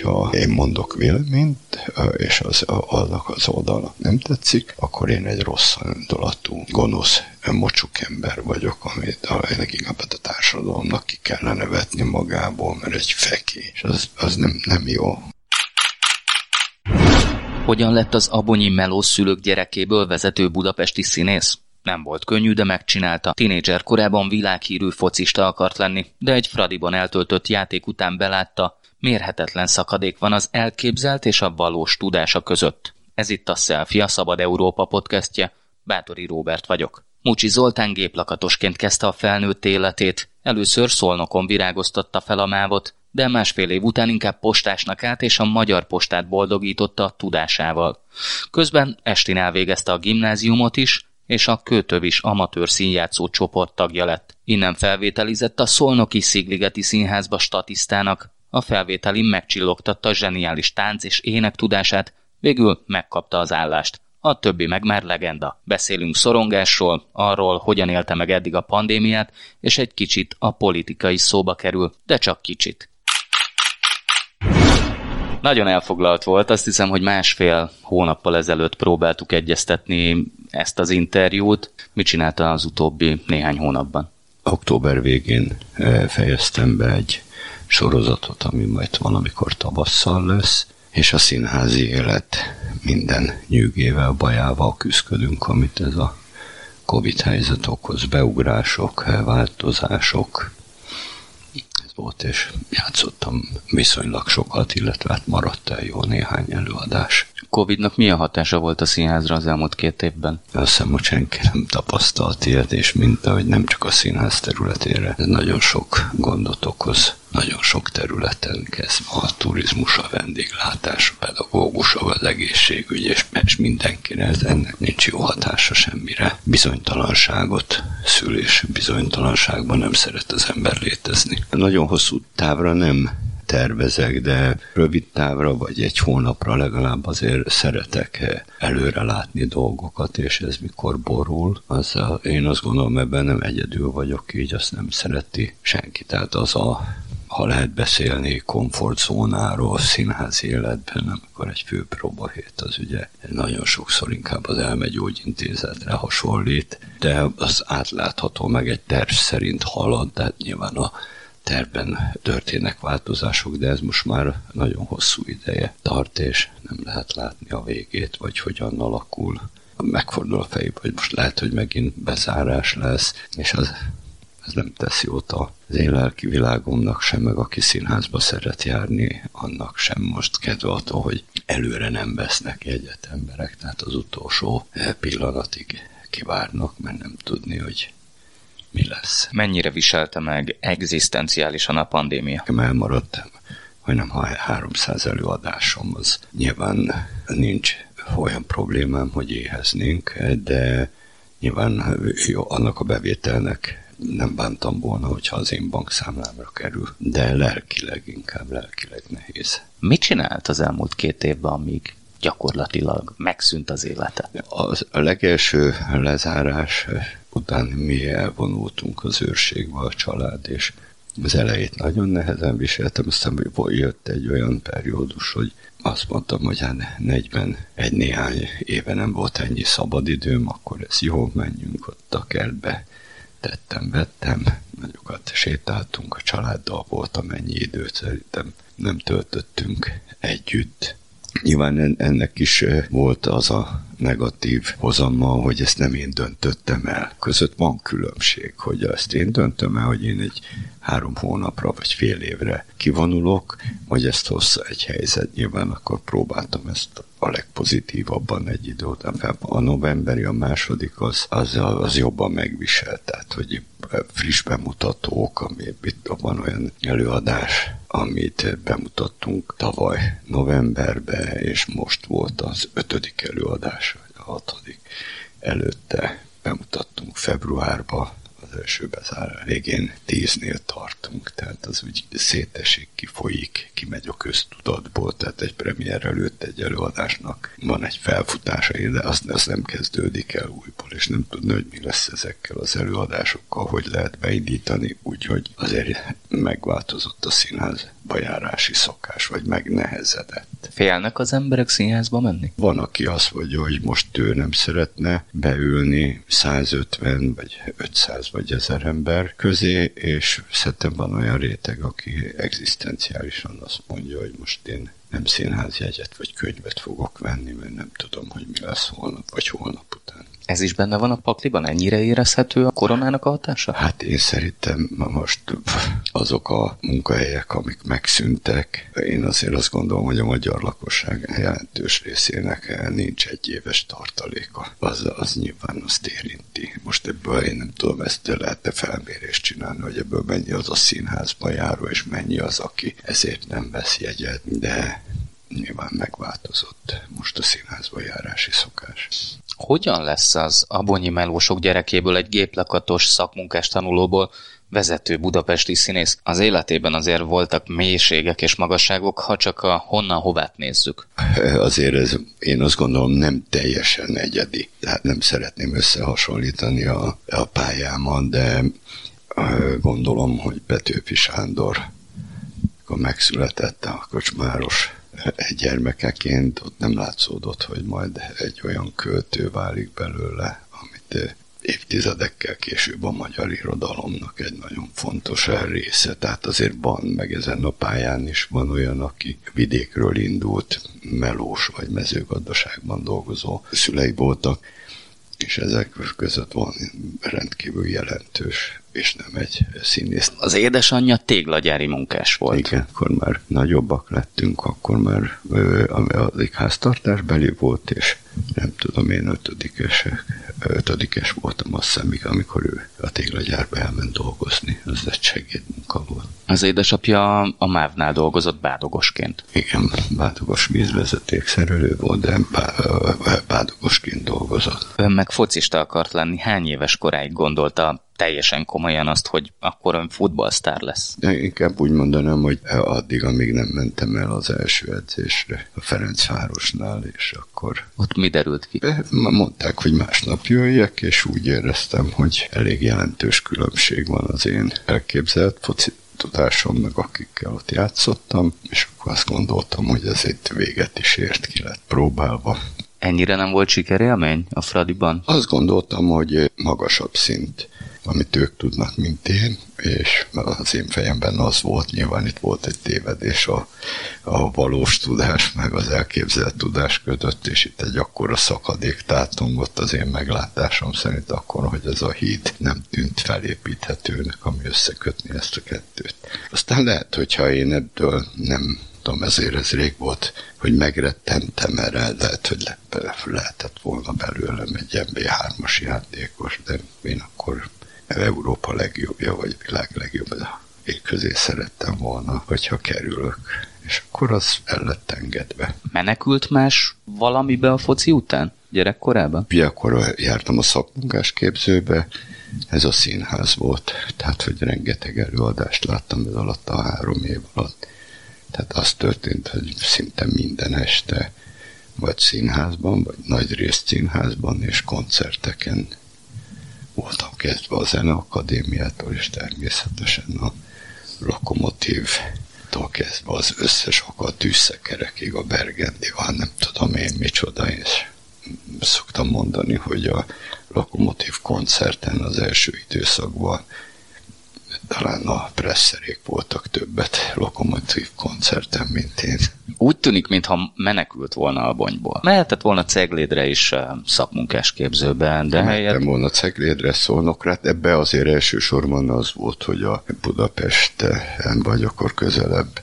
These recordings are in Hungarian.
hogyha én mondok véleményt, és az, annak az oldalnak nem tetszik, akkor én egy rossz indulatú, gonosz, mocsuk ember vagyok, amit a leginkább a társadalomnak ki kellene vetni magából, mert egy feké, és az, az nem, nem jó. Hogyan lett az Abonyi Meló szülők gyerekéből vezető budapesti színész? Nem volt könnyű, de megcsinálta. Tinédzser korában világhírű focista akart lenni, de egy Fradiban eltöltött játék után belátta, mérhetetlen szakadék van az elképzelt és a valós tudása között. Ez itt a Selfie, a Szabad Európa podcastje. Bátori Róbert vagyok. Mucsi Zoltán géplakatosként kezdte a felnőtt életét. Először Szolnokon virágoztatta fel a mávot, de másfél év után inkább postásnak állt, és a magyar postát boldogította a tudásával. Közben Estin elvégezte a gimnáziumot is, és a Kőtövis amatőr színjátszó csoport tagja lett. Innen felvételizett a Szolnoki Szigligeti Színházba statisztának. A felvételin megcsillogtatta a zseniális tánc és ének tudását, végül megkapta az állást. A többi meg már legenda. Beszélünk szorongásról, arról, hogyan élte meg eddig a pandémiát, és egy kicsit a politikai szóba kerül, de csak kicsit. Nagyon elfoglalt volt, azt hiszem, hogy másfél hónappal ezelőtt próbáltuk egyeztetni ezt az interjút. Mit csinálta az utóbbi néhány hónapban? Október végén eh, fejeztem be egy sorozatot, ami majd valamikor tavasszal lesz, és a színházi élet minden nyűgével, bajával küzdködünk, amit ez a Covid helyzet okoz, beugrások, változások, volt, és játszottam viszonylag sokat, illetve hát maradt el jó néhány előadás. Covid-nak milyen hatása volt a színházra az elmúlt két évben? Azt hiszem, hogy senki nem tapasztalt ilyet, és mint hogy nem csak a színház területére, ez nagyon sok gondot okoz nagyon sok területen kezdve a turizmus, a vendéglátás, a pedagógus, az egészségügy, és, és mindenkire ez ennek nincs jó hatása semmire. Bizonytalanságot szül, és bizonytalanságban nem szeret az ember létezni. Nagyon hosszú távra nem tervezek, de rövid távra vagy egy hónapra legalább azért szeretek előre látni dolgokat, és ez mikor borul, az a, én azt gondolom, ebben nem egyedül vagyok, így azt nem szereti senki. Tehát az a ha lehet beszélni komfortzónáról színházi életben, amikor egy fő próbahét az ugye nagyon sokszor inkább az elmegyógyintézetre hasonlít, de az átlátható, meg egy terv szerint halad, tehát nyilván a tervben történnek változások, de ez most már nagyon hosszú ideje tart, és nem lehet látni a végét, vagy hogyan alakul. Megfordul a fejbe, hogy most lehet, hogy megint bezárás lesz, és az ez nem tesz jót az én lelki világomnak sem, meg aki színházba szeret járni, annak sem most kedve attól, hogy előre nem vesznek jegyet emberek, tehát az utolsó pillanatig kivárnak, mert nem tudni, hogy mi lesz. Mennyire viselte meg egzisztenciálisan a pandémia? Elmaradtam, hogy nem ha 300% előadásom, az nyilván nincs olyan problémám, hogy éheznénk, de nyilván jó, annak a bevételnek nem bántam volna, hogyha az én bankszámlámra kerül, de lelkileg, inkább lelkileg nehéz. Mit csinált az elmúlt két évben, amíg gyakorlatilag megszűnt az élete? Az, a legelső lezárás után mi elvonultunk az őrségbe a család, és az elejét nagyon nehezen viseltem, aztán jött egy olyan periódus, hogy azt mondtam, hogy hát 40 egy néhány éve nem volt ennyi szabadidőm, akkor ez jó, menjünk ott a kertbe, tettem, vettem, nagyokat sétáltunk, a családdal volt, amennyi időt szerintem nem töltöttünk együtt. Nyilván ennek is volt az a negatív hozama, hogy ezt nem én döntöttem el. Között van különbség, hogy ezt én döntöm el, hogy én egy három hónapra vagy fél évre kivonulok, vagy ezt hozza egy helyzet. Nyilván akkor próbáltam ezt a legpozitívabban egy idő után. A novemberi, a második az, az, az jobban megviselt, tehát hogy friss bemutatók, ami itt van olyan előadás, amit bemutattunk tavaly novemberben, és most volt az ötödik előadás, vagy a hatodik előtte bemutattunk februárba az első bezárás. Végén tíznél tartunk, tehát az úgy szétesik, kifolyik, kimegy a köztudatból, tehát egy premier előtt egy előadásnak van egy felfutása, de az, az nem kezdődik el újból, és nem tudni, hogy mi lesz ezekkel az előadásokkal, hogy lehet beindítani, úgyhogy azért megváltozott a színház bejárási szokás, vagy megnehezedett. Félnek az emberek színházba menni? Van, aki azt mondja, hogy most ő nem szeretne beülni 150 vagy 500 vagy 1000 ember közé, és szerintem van olyan réteg, aki egzisztenciálisan azt mondja, hogy most én nem színházjegyet vagy könyvet fogok venni, mert nem tudom, hogy mi lesz holnap vagy holnap után. Ez is benne van a pakliban? Ennyire érezhető a koronának a hatása? Hát én szerintem most azok a munkahelyek, amik megszűntek, én azért azt gondolom, hogy a magyar lakosság jelentős részének nincs egy éves tartaléka. Az, az nyilván azt érinti. Most ebből én nem tudom, ezt lehet-e felmérést csinálni, hogy ebből mennyi az a színházba járó, és mennyi az, aki ezért nem vesz jegyet, de nyilván megváltozott most a színházba járási szokás. Hogyan lesz az abonyi melósok gyerekéből egy géplakatos szakmunkás tanulóból vezető budapesti színész? Az életében azért voltak mélységek és magasságok, ha csak a honnan hovát nézzük. Azért ez, én azt gondolom, nem teljesen egyedi. Tehát nem szeretném összehasonlítani a, a pályámat, de gondolom, hogy Petőfi Sándor, akkor megszületett a kocsmáros gyermekeként ott nem látszódott, hogy majd egy olyan költő válik belőle, amit eh, évtizedekkel később a magyar irodalomnak egy nagyon fontos része. Tehát azért van, meg ezen a pályán is van olyan, aki vidékről indult, melós vagy mezőgazdaságban dolgozó szülei voltak, és ezek között van rendkívül jelentős, és nem egy színész. Az édesanyja téglagyári munkás volt. Igen, akkor már nagyobbak lettünk, akkor már az háztartás beli volt, és nem tudom, én ötödikesek, ötödikes voltam azt hiszem, amikor ő a téglagyárba elment dolgozni. Ez egy segédmunka volt. Az édesapja a MÁV-nál dolgozott bádogosként. Igen, bádogos vízvezeték szerelő volt, de bádogosként dolgozott. Ön meg focista akart lenni. Hány éves koráig gondolta teljesen komolyan azt, hogy akkor ön futballsztár lesz? De inkább úgy mondanám, hogy addig, amíg nem mentem el az első edzésre a Ferencvárosnál, és akkor... Ott mi derült ki? Mondták, hogy másnap jöjjek, és úgy éreztem, hogy elég jelentős különbség van az én elképzelt foci tudásom, meg akikkel ott játszottam, és akkor azt gondoltam, hogy ez itt véget is ért, ki lett próbálva. Ennyire nem volt sikerélmény a Fradiban? Azt gondoltam, hogy magasabb szint amit ők tudnak, mint én, és az én fejemben az volt, nyilván itt volt egy tévedés a, a valós tudás, meg az elképzelt tudás között, és itt egy akkora szakadék tátongott az én meglátásom szerint akkor, hogy ez a híd nem tűnt felépíthetőnek, ami összekötni ezt a kettőt. Aztán lehet, hogyha én ebből nem tudom, ezért ez rég volt, hogy megrettentem erre, lehet, hogy le, lehetett volna belőlem egy MB3-as játékos, de én akkor Európa legjobbja, vagy világ legjobbja én közé szerettem volna, hogyha kerülök. És akkor az el lett engedve. Menekült más valamibe a foci után? Gyerekkorában? Gyerekkor jártam a szakmunkás képzőbe, ez a színház volt, tehát hogy rengeteg előadást láttam ez alatt a három év alatt. Tehát az történt, hogy szinte minden este vagy színházban, vagy nagy részt színházban és koncerteken voltam kezdve a Zeneakadémiától, és természetesen a lokomotívtól kezdve az összes a tűzszekerekig, a Bergendi, hát nem tudom én micsoda, és szoktam mondani, hogy a lokomotív koncerten az első időszakban talán a presszerék voltak többet lokomotív koncerten, mint én. Úgy tűnik, mintha menekült volna a bonyból. Mehetett volna Ceglédre is eh, szakmunkás képzőben, de helyett... Mehettem volna Ceglédre, Szolnokra, ebbe azért elsősorban az volt, hogy a Budapesten vagy akkor közelebb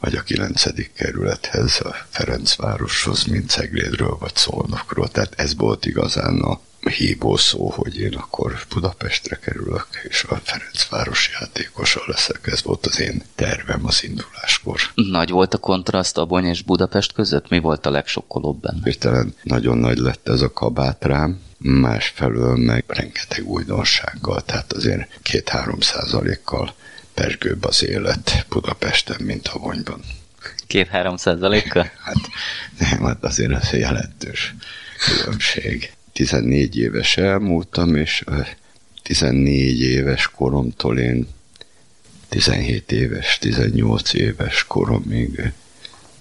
vagy a 9. kerülethez, a Ferencvároshoz, mint Ceglédről vagy Szolnokról. Tehát ez volt igazán a hívó szó, hogy én akkor Budapestre kerülök, és a Ferencváros játékosa leszek. Ez volt az én tervem az induláskor. Nagy volt a kontraszt Abony és Budapest között? Mi volt a legsokkolóbb benne? Hirtelen nagyon nagy lett ez a kabát rám, másfelől meg rengeteg újdonsággal, tehát azért két-három százalékkal pergőbb az élet Budapesten, mint a Vonyban. Két-három százalékkal? Hát nem, hát azért ez jelentős különbség. 14 éves elmúltam, és 14 éves koromtól én 17 éves, 18 éves koromig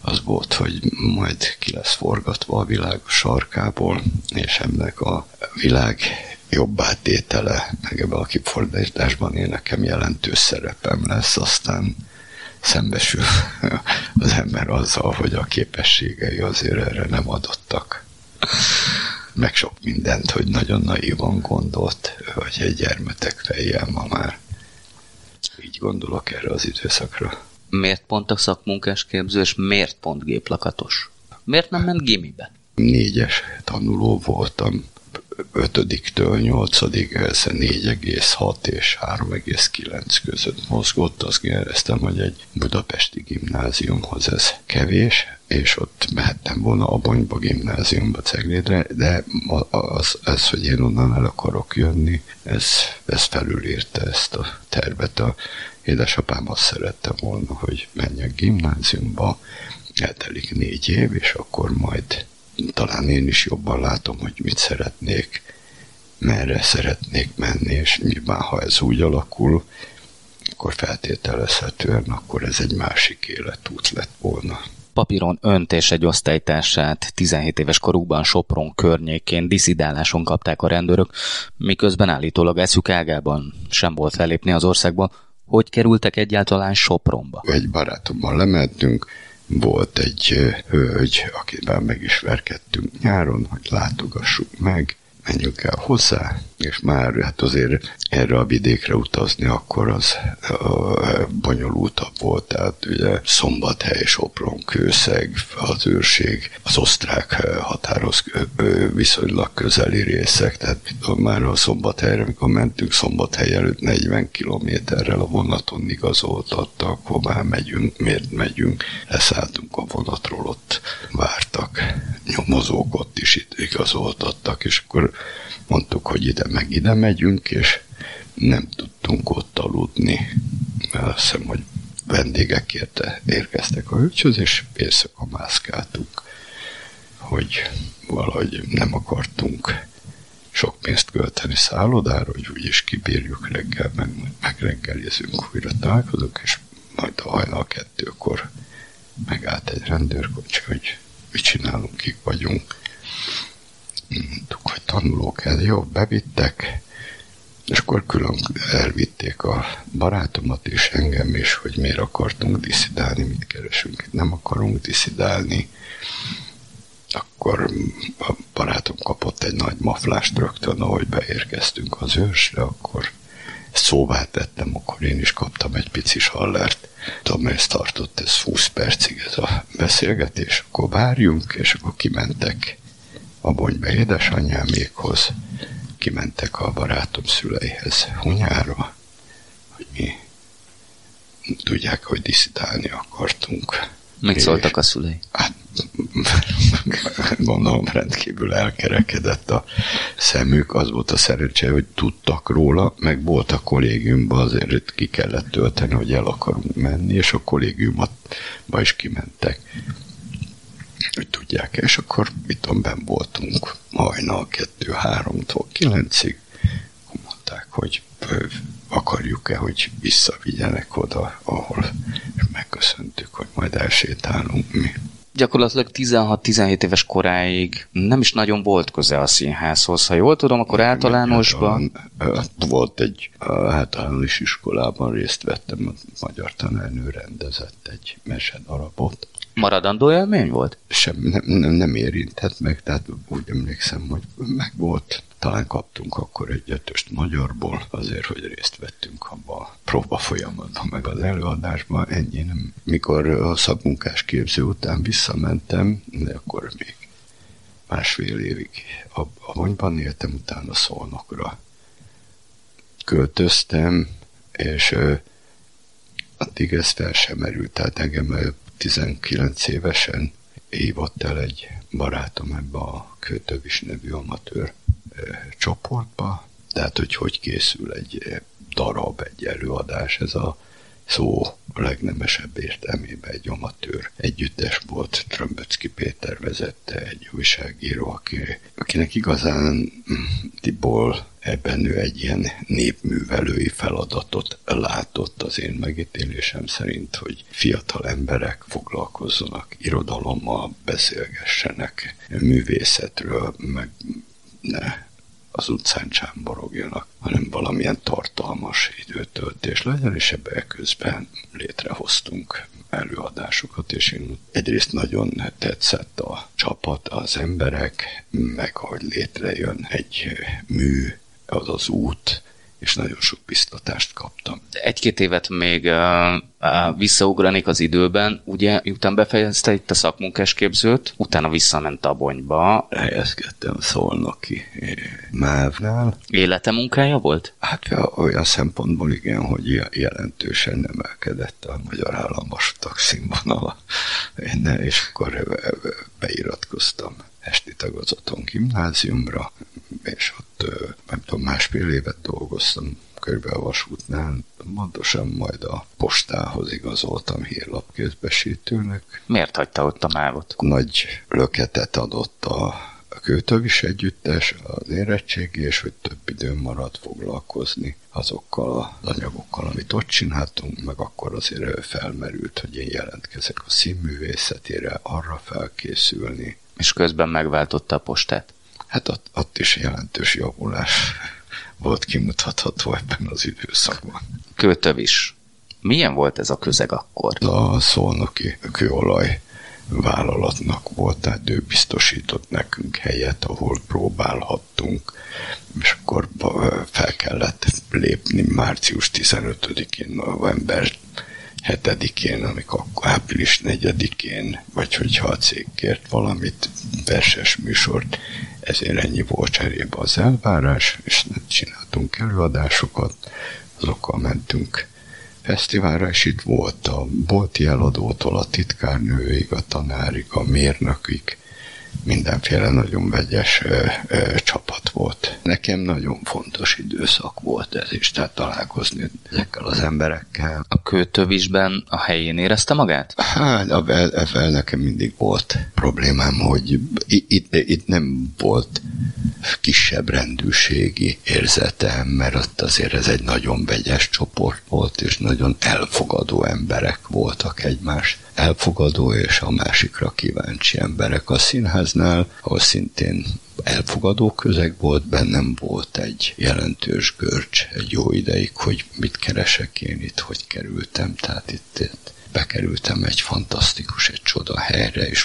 az volt, hogy majd ki lesz forgatva a világ sarkából, és ennek a világ jobb átétele, meg ebben a kifordításban én nekem jelentős szerepem lesz, aztán szembesül az ember azzal, hogy a képességei azért erre nem adottak. Meg sok mindent, hogy nagyon naívan gondolt, hogy egy gyermetek fejjel ma már. Így gondolok erre az időszakra. Miért pont a szakmunkás képző, és miért pont géplakatos? Miért nem ment gimibe? Négyes tanuló voltam, ötödiktől nyolcadig ez 4,6 és 3,9 között mozgott. Azt éreztem, hogy egy budapesti gimnáziumhoz ez kevés, és ott mehettem volna a Bonyba gimnáziumba Ceglédre, de az, ez, hogy én onnan el akarok jönni, ez, ez felülírta ezt a tervet. A édesapám azt szerette volna, hogy menjek gimnáziumba, eltelik négy év, és akkor majd talán én is jobban látom, hogy mit szeretnék, merre szeretnék menni, és nyilván ha ez úgy alakul, akkor feltételezhetően akkor ez egy másik életút lett volna. Papíron önt és egy osztálytársát 17 éves korukban Sopron környékén diszidáláson kapták a rendőrök, miközben állítólag eszük ágában sem volt felépni az országba. Hogy kerültek egyáltalán Sopronba? Egy barátommal lementünk, volt egy hölgy, akivel megismerkedtünk nyáron, hogy látogassuk meg, menjünk el hozzá, és már hát azért erre a vidékre utazni akkor az a, bonyolultabb volt, tehát ugye Szombathely, Sopron, Kőszeg, az őrség, az osztrák határhoz viszonylag közeli részek, tehát már a Szombathelyre, amikor mentünk Szombathely előtt 40 kilométerrel a vonaton igazoltattak, hová megyünk, miért megyünk, leszálltunk a vonatról, ott vártak, nyomozók ott is igazoltattak, és akkor mondtuk, hogy ide meg ide megyünk, és nem tudtunk ott aludni. Azt hiszem, hogy vendégek érte, érkeztek a hölgyhöz, és éjszaka mászkáltunk, hogy valahogy nem akartunk sok pénzt költeni szállodára, hogy úgyis kibírjuk reggel, meg, megreggelizünk, újra találkozunk, és majd a hajnal kettőkor megállt egy rendőrkocsi, hogy mit csinálunk, kik vagyunk mondtuk, hogy tanulók el, jó, bevittek, és akkor külön elvitték a barátomat és engem is, hogy miért akartunk diszidálni, mit keresünk, nem akarunk diszidálni. Akkor a barátom kapott egy nagy maflást rögtön, ahogy beérkeztünk az ősre, akkor szóvá tettem, akkor én is kaptam egy pici hallert. Tudom, ez tartott, ez 20 percig ez a beszélgetés, akkor várjunk, és akkor kimentek a bonybe édesanyámékhoz, kimentek a barátom szüleihez Hunyára, hogy mi tudják, hogy diszidálni akartunk. Mit szóltak a szülei? Hát, gondolom rendkívül elkerekedett a szemük, az volt a szerencse, hogy tudtak róla, meg volt a kollégiumban, azért ki kellett tölteni, hogy el akarunk menni, és a kollégiumba is kimentek. Hogy tudják, és akkor mit ben voltunk hajnal 2-3-tól 9-ig, mondták, hogy akarjuk-e, hogy visszavigyenek oda, ahol megköszöntük, hogy majd elsétálunk mi. Gyakorlatilag 16-17 éves koráig nem is nagyon volt köze a színházhoz. Ha jól tudom, akkor általánosban... Volt egy általános iskolában részt vettem, a magyar tanárnő rendezett egy mesedarabot, Maradandó élmény volt? Sem, nem, nem, nem érintett meg, tehát úgy emlékszem, hogy meg volt. Talán kaptunk akkor egy ötöst magyarból, azért, hogy részt vettünk abba a próba folyamatban, meg az előadásban. Ennyi nem. Mikor a szakmunkás képző után visszamentem, de akkor még másfél évig a Avonyban éltem, utána Szolnokra költöztem, és addig ez fel sem merült, tehát engem 19 évesen hívott el egy barátom ebbe a Kőtövis nevű amatőr csoportba, tehát hogy hogy készül egy darab, egy előadás, ez a szó legnemesebb értelmében egy amatőr együttes volt, Trömböcki Péter vezette, egy újságíró, aki, akinek igazán Tiból ebben ő egy ilyen népművelői feladatot látott. Az én megítélésem szerint, hogy fiatal emberek foglalkozzanak irodalommal, beszélgessenek művészetről, meg ne az utcán csámborogjanak, hanem valamilyen tartalmas időtöltés legyen, és ebben közben létrehoztunk előadásokat, és én egyrészt nagyon tetszett a csapat, az emberek, meg hogy létrejön egy mű, az az út, és nagyon sok biztatást kaptam. Egy-két évet még uh, uh, visszaugranék az időben, ugye miután befejezte itt a szakmunkásképzőt, utána visszament a bonyba. Helyezkedtem Szolnoki Mávnál. Élete munkája volt? Hát olyan szempontból igen, hogy jelentősen emelkedett a magyar államvasutak színvonala. Én, és akkor beiratkoztam esti tagozaton gimnáziumra, és ott nem tudom, másfél évet dolgoztam körülbelül a vasútnál, pontosan majd a postához igazoltam hírlapkézbesítőnek. Miért hagyta ott a mávot? Nagy löketet adott a kőtövis együttes, az érettségi, és hogy több időm maradt foglalkozni azokkal az anyagokkal, amit ott csináltunk, meg akkor azért felmerült, hogy én jelentkezek a színművészetére, arra felkészülni. És közben megváltotta a postát? Hát ott, ott is jelentős javulás volt kimutatható ebben az időszakban. Kőtövis. Milyen volt ez a közeg akkor? A szolnoki kőolaj vállalatnak volt, tehát ő biztosított nekünk helyet, ahol próbálhattunk, és akkor fel kellett lépni március 15-én, november 7-én, amikor április 4-én, vagy hogyha a cég kért valamit, verses műsort, ezért ennyi volt cserébe az elvárás, és csináltunk előadásokat, azokkal mentünk fesztiválra, és itt volt a bolti eladótól a titkárnőig, a tanárig, a mérnökig, mindenféle nagyon vegyes ö, ö, csapat volt. Nekem nagyon fontos időszak volt ez is, tehát találkozni ezekkel az emberekkel. A kőtövisben a helyén érezte magát? Hát, ezzel nekem mindig volt problémám, hogy itt, itt nem volt kisebb rendűségi érzetem, mert ott azért ez egy nagyon vegyes csoport volt, és nagyon elfogadó emberek voltak egymás elfogadó és a másikra kíváncsi emberek. A színháznál, ahol szintén elfogadó közeg volt, bennem volt egy jelentős görcs egy jó ideig, hogy mit keresek én itt, hogy kerültem, tehát itt, itt bekerültem egy fantasztikus, egy csoda helyre, és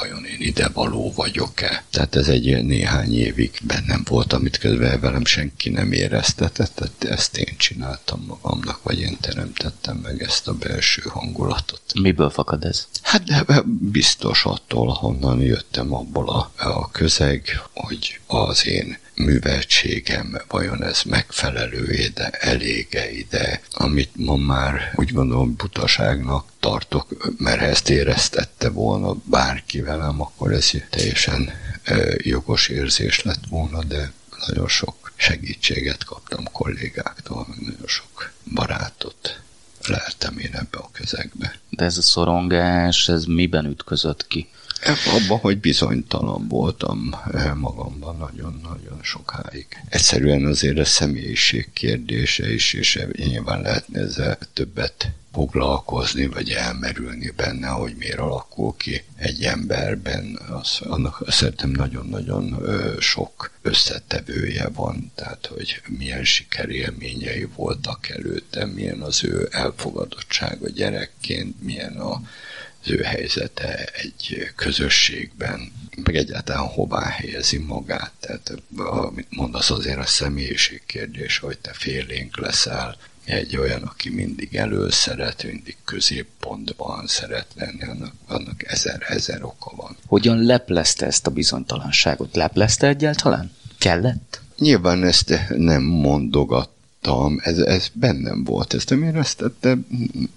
vajon én ide való vagyok-e? Tehát ez egy néhány évig bennem volt, amit közben velem senki nem éreztetett, tehát ezt én csináltam magamnak, vagy én teremtettem meg ezt a belső hangulatot. Miből fakad ez? Hát de biztos attól, honnan jöttem abból a, a közeg, hogy az én műveltségem, vajon ez megfelelő ide, elége ide, amit ma már úgy gondolom butaságnak tartok, mert ha ezt éreztette volna bárki velem, akkor ez teljesen jogos érzés lett volna, de nagyon sok segítséget kaptam kollégáktól, meg nagyon sok barátot lehetem én ebbe a közegbe. De ez a szorongás, ez miben ütközött ki? Abban, hogy bizonytalan voltam eh, magamban nagyon-nagyon sokáig. Egyszerűen azért a személyiség kérdése is, és nyilván lehetne ezzel többet foglalkozni, vagy elmerülni benne, hogy miért alakul ki egy emberben, az, annak szerintem nagyon-nagyon sok összetevője van, tehát hogy milyen sikerélményei voltak előtte, milyen az ő elfogadottsága gyerekként, milyen a az ő helyzete egy közösségben, meg egyáltalán hová helyezi magát. Tehát, amit mondasz, azért a személyiség kérdés, hogy te félénk leszel, egy olyan, aki mindig elő szeret, mindig középpontban szeret lenni, annak, annak ezer-ezer oka van. Hogyan leplezte ezt a bizonytalanságot? Leplezte egyáltalán? Kellett? Nyilván ezt nem mondogat ez, ez bennem volt, ezt nem éreztette,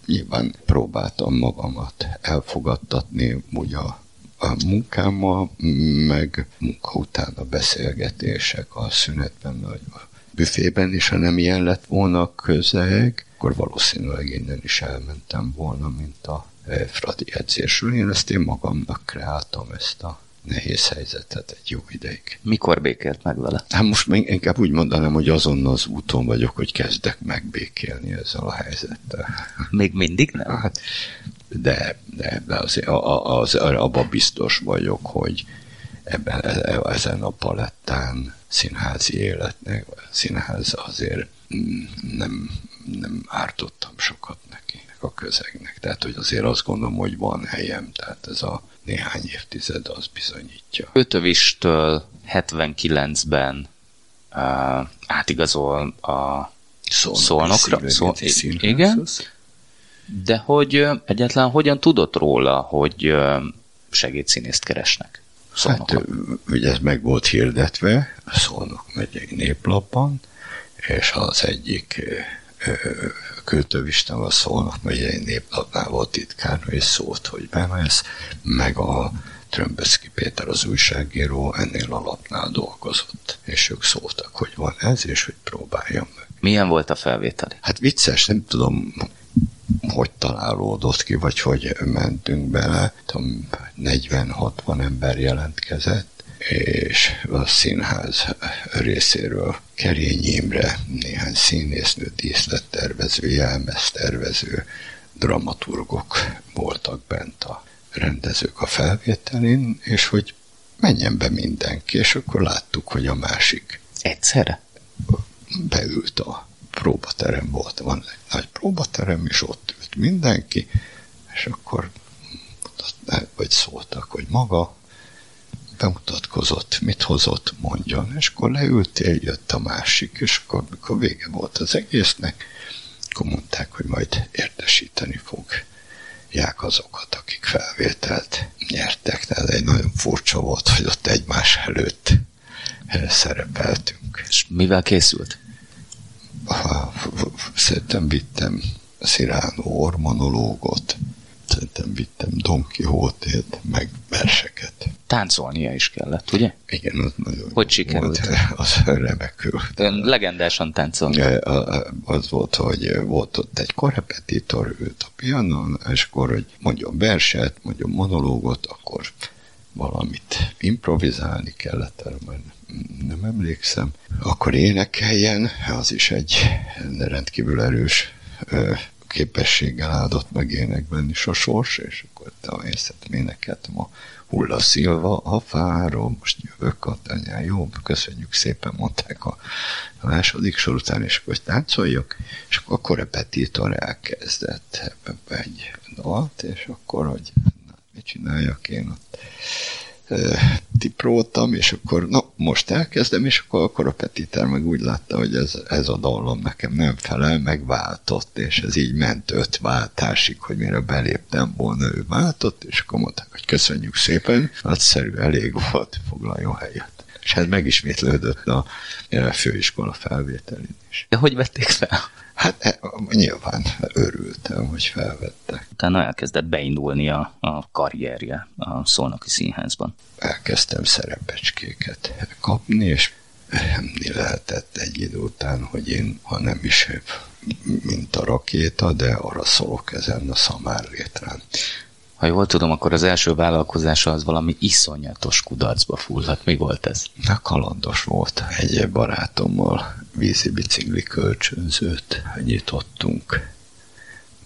nyilván próbáltam magamat elfogadtatni, úgy a a munkámmal, meg munka után a beszélgetések a szünetben, vagy a büfében is, ha nem ilyen lett volna közeg, akkor valószínűleg innen is elmentem volna, mint a e, Fradi edzésről. Én ezt én magamnak kreáltam ezt a nehéz helyzetet egy jó ideig. Mikor békélt meg vele? Hát most még inkább úgy mondanám, hogy azon az úton vagyok, hogy kezdek megbékélni ezzel a helyzettel. Még mindig nem? Hát, de, de, de azért az, abban biztos vagyok, hogy ebben, ezen a palettán színházi életnek, színház azért nem, nem ártottam sokat neki a közegnek. Tehát, hogy azért azt gondolom, hogy van helyem, tehát ez a néhány évtized az bizonyítja. Ötövistől 79-ben uh, átigazol a Szolnok Szolnokra. Szol... Igen. De hogy egyetlen hogyan tudott róla, hogy segédszínészt keresnek? Szolnokon? Hát ugye ez meg volt hirdetve a Szolnok megyei néplapban, és az egyik költővisten a Szolnok megyei néplapnál volt titkár, és szólt, hogy bemész, meg a Trömböszki Péter az újságíró ennél a lapnál dolgozott, és ők szóltak, hogy van ez, és hogy próbáljam meg. Milyen volt a felvételi? Hát vicces, nem tudom, hogy találódott ki, vagy hogy mentünk bele. 40-60 ember jelentkezett, és a színház részéről Kerényi Imre, néhány színésznő, díszlettervező, jelmeztervező, dramaturgok voltak bent a rendezők a felvételin, és hogy menjen be mindenki, és akkor láttuk, hogy a másik. Egyszerre? Beült a próbaterem volt, van egy nagy próbaterem, és ott ült mindenki, és akkor vagy szóltak, hogy maga bemutatkozott, mit hozott, mondjon, és akkor leültél, jött a másik, és akkor, mikor vége volt az egésznek, akkor mondták, hogy majd értesíteni fog ják azokat, akik felvételt nyertek. Tehát egy nagyon furcsa volt, hogy ott egymás előtt szerepeltünk. És mivel készült? Szerintem vittem Sziránó ormonológot, szerintem vittem Don Quixote-t, meg verseket. Táncolnia is kellett, ugye? Igen, az nagyon Hogy sikerült? Volt, az remekül. Ön legendásan táncol. Az volt, hogy volt ott egy korrepetitor, ült a pianon, és akkor, hogy mondjon verset, mondjon monológot, akkor valamit improvizálni kellett, erre nem emlékszem. Akkor énekeljen, az is egy rendkívül erős képességgel áldott meg énekben is a sors, és akkor természetesen énekeltem a Hulla Szilva, a fáról, most jövök a tanyán, jó, köszönjük szépen, mondták a, a második sor után, és akkor táncoljak, és akkor a repetitor elkezdett egy dalt, és akkor, hogy na, mit csináljak én ott tiproltam, és akkor na, most elkezdem, és akkor, akkor a Petiter meg úgy látta, hogy ez, ez a dallam nekem nem felel, meg váltott, és ez így ment öt váltásig, hogy mire beléptem volna, ő váltott, és akkor mondták, hogy köszönjük szépen, nagyszerű, elég volt, foglaljon helyet. És ez megismétlődött a főiskola felvételén is. De hogy vették fel? Hát e, nyilván örültem, hogy felvettek. Utána elkezdett beindulni a, a karrierje a Szolnoki Színházban. Elkezdtem szerepecskéket kapni, és mi lehetett egy idő után, hogy én, ha nem is mint a rakéta, de arra szólok ezen a szamár létrán. Ha jól tudom, akkor az első vállalkozása az valami iszonyatos kudarcba fulladt. Mi volt ez? Na, kalandos volt. Egy barátommal vízi bicikli kölcsönzőt nyitottunk.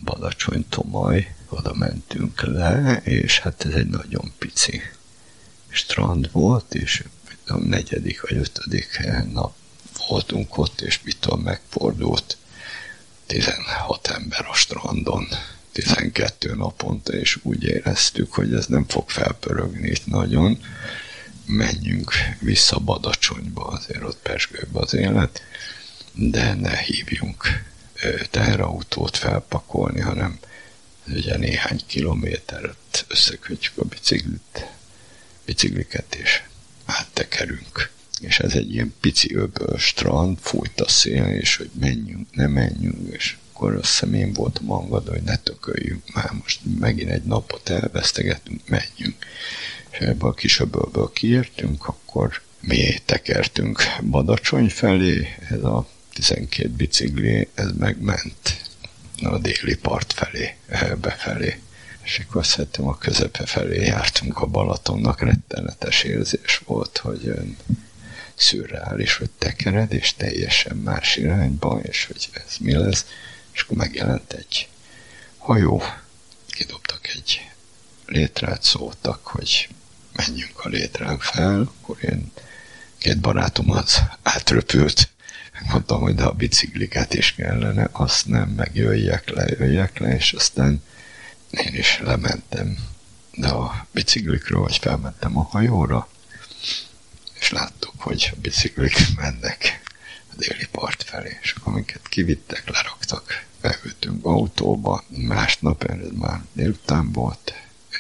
Badacsony Tomaj, oda mentünk le, és hát ez egy nagyon pici strand volt, és a negyedik vagy ötödik nap voltunk ott, és mitől megfordult 16 ember a strandon 12 naponta, és úgy éreztük, hogy ez nem fog felpörögni itt nagyon. Menjünk vissza Badacsonyba, azért ott pesgőbb az élet, de ne hívjunk teherautót felpakolni, hanem ugye néhány kilométert összekötjük a biciklit, bicikliket, és áttekerünk. És ez egy ilyen pici öböl strand, fújt a szél, és hogy menjünk, ne menjünk, és akkor azt hiszem én voltam hangad, hogy ne tököljünk már, most megint egy napot elvesztegetünk, menjünk. és ebből a kisöbölből kiértünk, akkor mi tekertünk Badacsony felé, ez a 12 bicikli, ez megment a déli part felé, befelé. És akkor szerintem a közepe felé jártunk a Balatonnak, rettenetes érzés volt, hogy szürreális, hogy tekered, és teljesen más irányba, és hogy ez mi lesz. És akkor megjelent egy hajó, kidobtak egy létrát, szóltak, hogy menjünk a létrán fel, akkor én két barátom az átröpült, mondtam, hogy de a bicikliket is kellene, azt nem, meg jöjjek le, jöjjek le, és aztán én is lementem. De a biciklikről, vagy felmentem a hajóra, és láttuk, hogy a biciklik mennek déli part felé, és akkor kivittek, leraktak, beültünk autóba, másnap, ez már délután volt,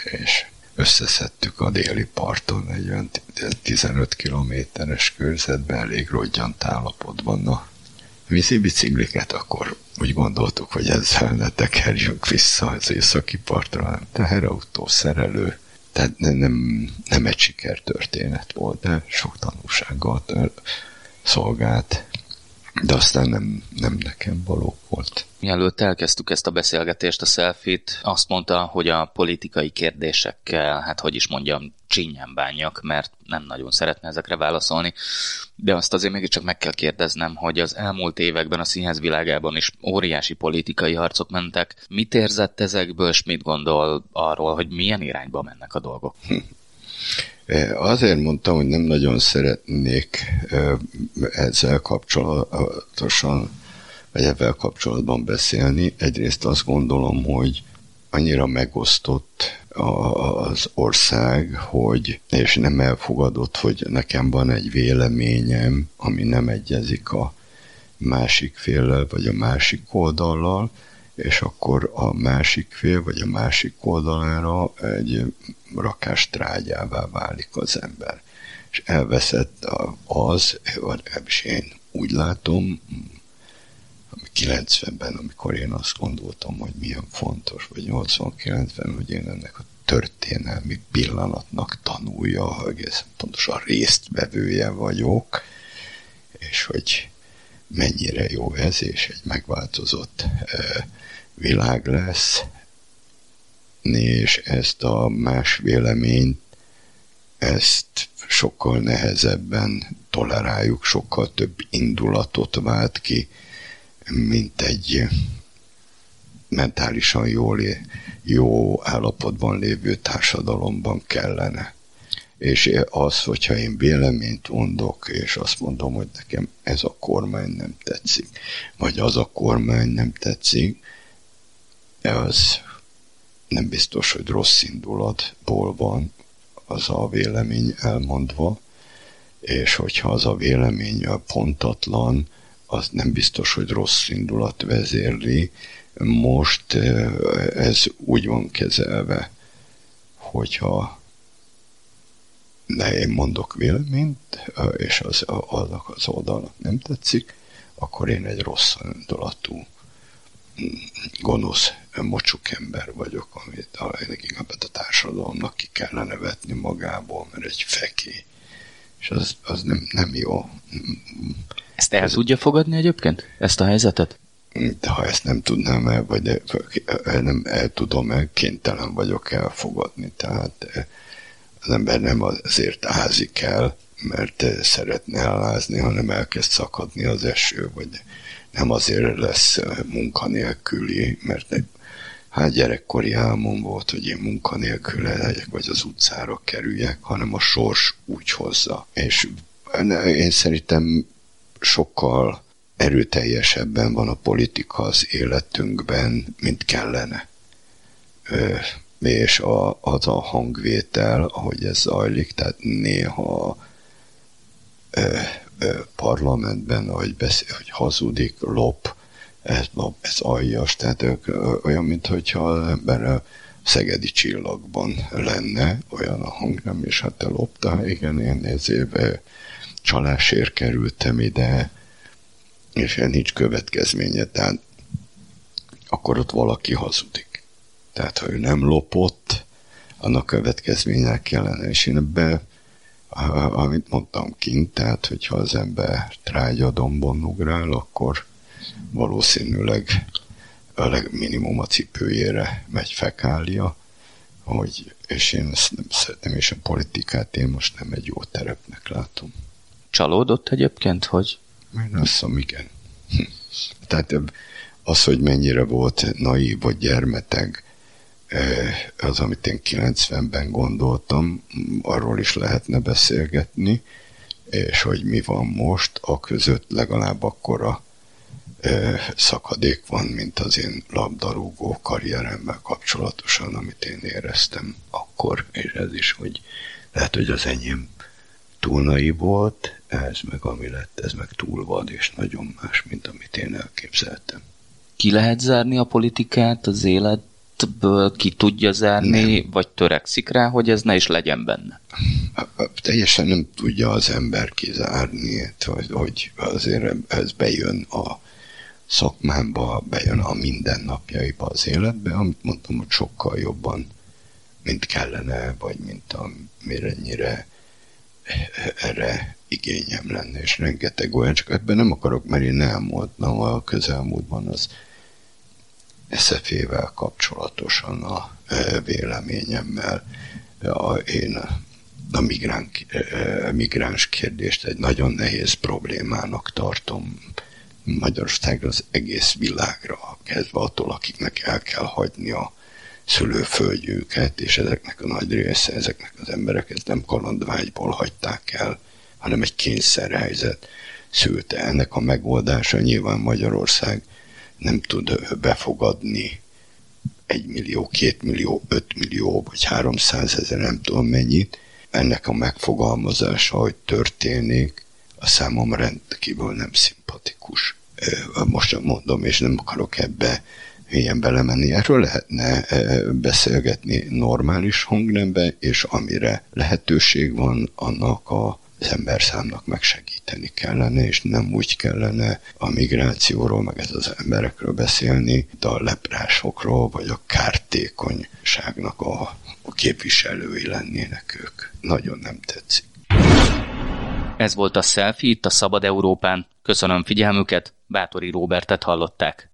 és összeszedtük a déli parton egy olyan 15 kilométeres körzetben elég rodgyant állapotban. A vízi bicikliket, akkor úgy gondoltuk, hogy ezzel ne tekerjünk vissza az északi partra, hanem teherautó, szerelő, tehát nem, nem egy sikertörténet volt, de sok tanulsággal szolgált de aztán nem, nem nekem való volt. Mielőtt elkezdtük ezt a beszélgetést, a selfit, azt mondta, hogy a politikai kérdésekkel, hát hogy is mondjam, csinyán bánjak, mert nem nagyon szeretne ezekre válaszolni. De azt azért mégiscsak meg kell kérdeznem, hogy az elmúlt években a színház világában is óriási politikai harcok mentek. Mit érzett ezekből, és mit gondol arról, hogy milyen irányba mennek a dolgok? Azért mondtam, hogy nem nagyon szeretnék ezzel kapcsolatosan, vagy ebben kapcsolatban beszélni. Egyrészt azt gondolom, hogy annyira megosztott az ország, hogy, és nem elfogadott, hogy nekem van egy véleményem, ami nem egyezik a másik féllel, vagy a másik oldallal, és akkor a másik fél, vagy a másik oldalára egy rakás trágyává válik az ember. És elveszett az, ebbs én úgy látom, 90-ben, amikor én azt gondoltam, hogy milyen fontos, vagy 89-ben, hogy én ennek a történelmi pillanatnak tanulja, egészen pontosan résztvevője vagyok, és hogy mennyire jó ez, és egy megváltozott világ lesz, és ezt a más véleményt, ezt sokkal nehezebben toleráljuk, sokkal több indulatot vált ki, mint egy mentálisan jól, jó állapotban lévő társadalomban kellene. És az, hogyha én véleményt mondok, és azt mondom, hogy nekem ez a kormány nem tetszik, vagy az a kormány nem tetszik, az nem biztos, hogy rossz indulatból van az a vélemény elmondva, és hogyha az a vélemény pontatlan, az nem biztos, hogy rossz indulat vezérli. Most eh, ez úgy van kezelve, hogyha ne én mondok véleményt, eh, és az, az, az oldalnak nem tetszik, akkor én egy rossz indulatú gonosz, mocsuk ember vagyok, amit a leginkább a társadalomnak ki kellene vetni magából, mert egy feké. És az, az nem, nem jó. Ezt el Ez, tudja fogadni egyébként? Ezt a helyzetet? De ha ezt nem tudnám el, vagy nem el tudom el, kénytelen vagyok elfogadni. Tehát az ember nem azért ázik el, mert szeretne elázni, hanem elkezd szakadni az eső, vagy nem azért lesz munkanélküli, mert hát gyerekkori álmom volt, hogy én munkanélkül legyek, vagy az utcára kerüljek, hanem a sors úgy hozza. És én szerintem sokkal erőteljesebben van a politika az életünkben, mint kellene. Ö, és a, az a hangvétel, ahogy ez zajlik, tehát néha ö, parlamentben, hogy, beszél, hogy hazudik, lop, ez, lop, ez aljas, tehát ők olyan, mintha az ember a szegedi csillagban lenne, olyan a hangnem, és hát te lopta, igen, én nézébe csalásért kerültem ide, és nincs következménye, tehát akkor ott valaki hazudik. Tehát, ha ő nem lopott, annak következmények kellene, és én ebbe, amit mondtam kint, tehát hogyha az ember trágya dombon ugrál, akkor valószínűleg a legminimum a cipőjére megy fekália, hogy, és én ezt nem szeretem, és a politikát én most nem egy jó terepnek látom. Csalódott egyébként, hogy? Én azt mondom, igen. Tehát az, hogy mennyire volt naív vagy gyermeteg, az, amit én 90-ben gondoltam, arról is lehetne beszélgetni, és hogy mi van most, a között legalább akkora szakadék van, mint az én labdarúgó karrieremmel kapcsolatosan, amit én éreztem akkor, és ez is, hogy lehet, hogy az enyém túl naiv volt, ez meg ami lett, ez meg túl vad, és nagyon más, mint amit én elképzeltem. Ki lehet zárni a politikát az életből, ki tudja zárni, nem. vagy törekszik rá, hogy ez ne is legyen benne? Teljesen nem tudja az ember kizárni, hogy, hogy azért ez bejön a szakmámba, bejön a mindennapjaiba az életbe, amit mondtam, hogy sokkal jobban, mint kellene, vagy mint amennyire erre igényem lenne, és rengeteg olyan, csak ebben nem akarok, mert én elmondtam a közelmúltban az SZF-vel kapcsolatosan a véleményemmel. A, én a migránk, migráns kérdést egy nagyon nehéz problémának tartom Magyarországra az egész világra, kezdve attól, akiknek el kell hagyni a szülőföldjüket, és ezeknek a nagy része, ezeknek az emberek ezt nem kalandvágyból hagyták el, hanem egy kényszerhelyzet szülte. Ennek a megoldása nyilván Magyarország nem tud befogadni egy millió, két millió, öt millió, vagy háromszázezer, nem tudom mennyit. Ennek a megfogalmazása, hogy történik, a számom rendkívül nem szimpatikus. Most mondom, és nem akarok ebbe mélyen belemenni. Erről lehetne beszélgetni normális hangnembe, és amire lehetőség van, annak a az számnak megsegíteni kellene, és nem úgy kellene a migrációról, meg ez az emberekről beszélni, de a leprásokról, vagy a kártékonyságnak a, a képviselői lennének ők. Nagyon nem tetszik. Ez volt a Selfie itt a Szabad Európán. Köszönöm figyelmüket, Bátori Róbertet hallották.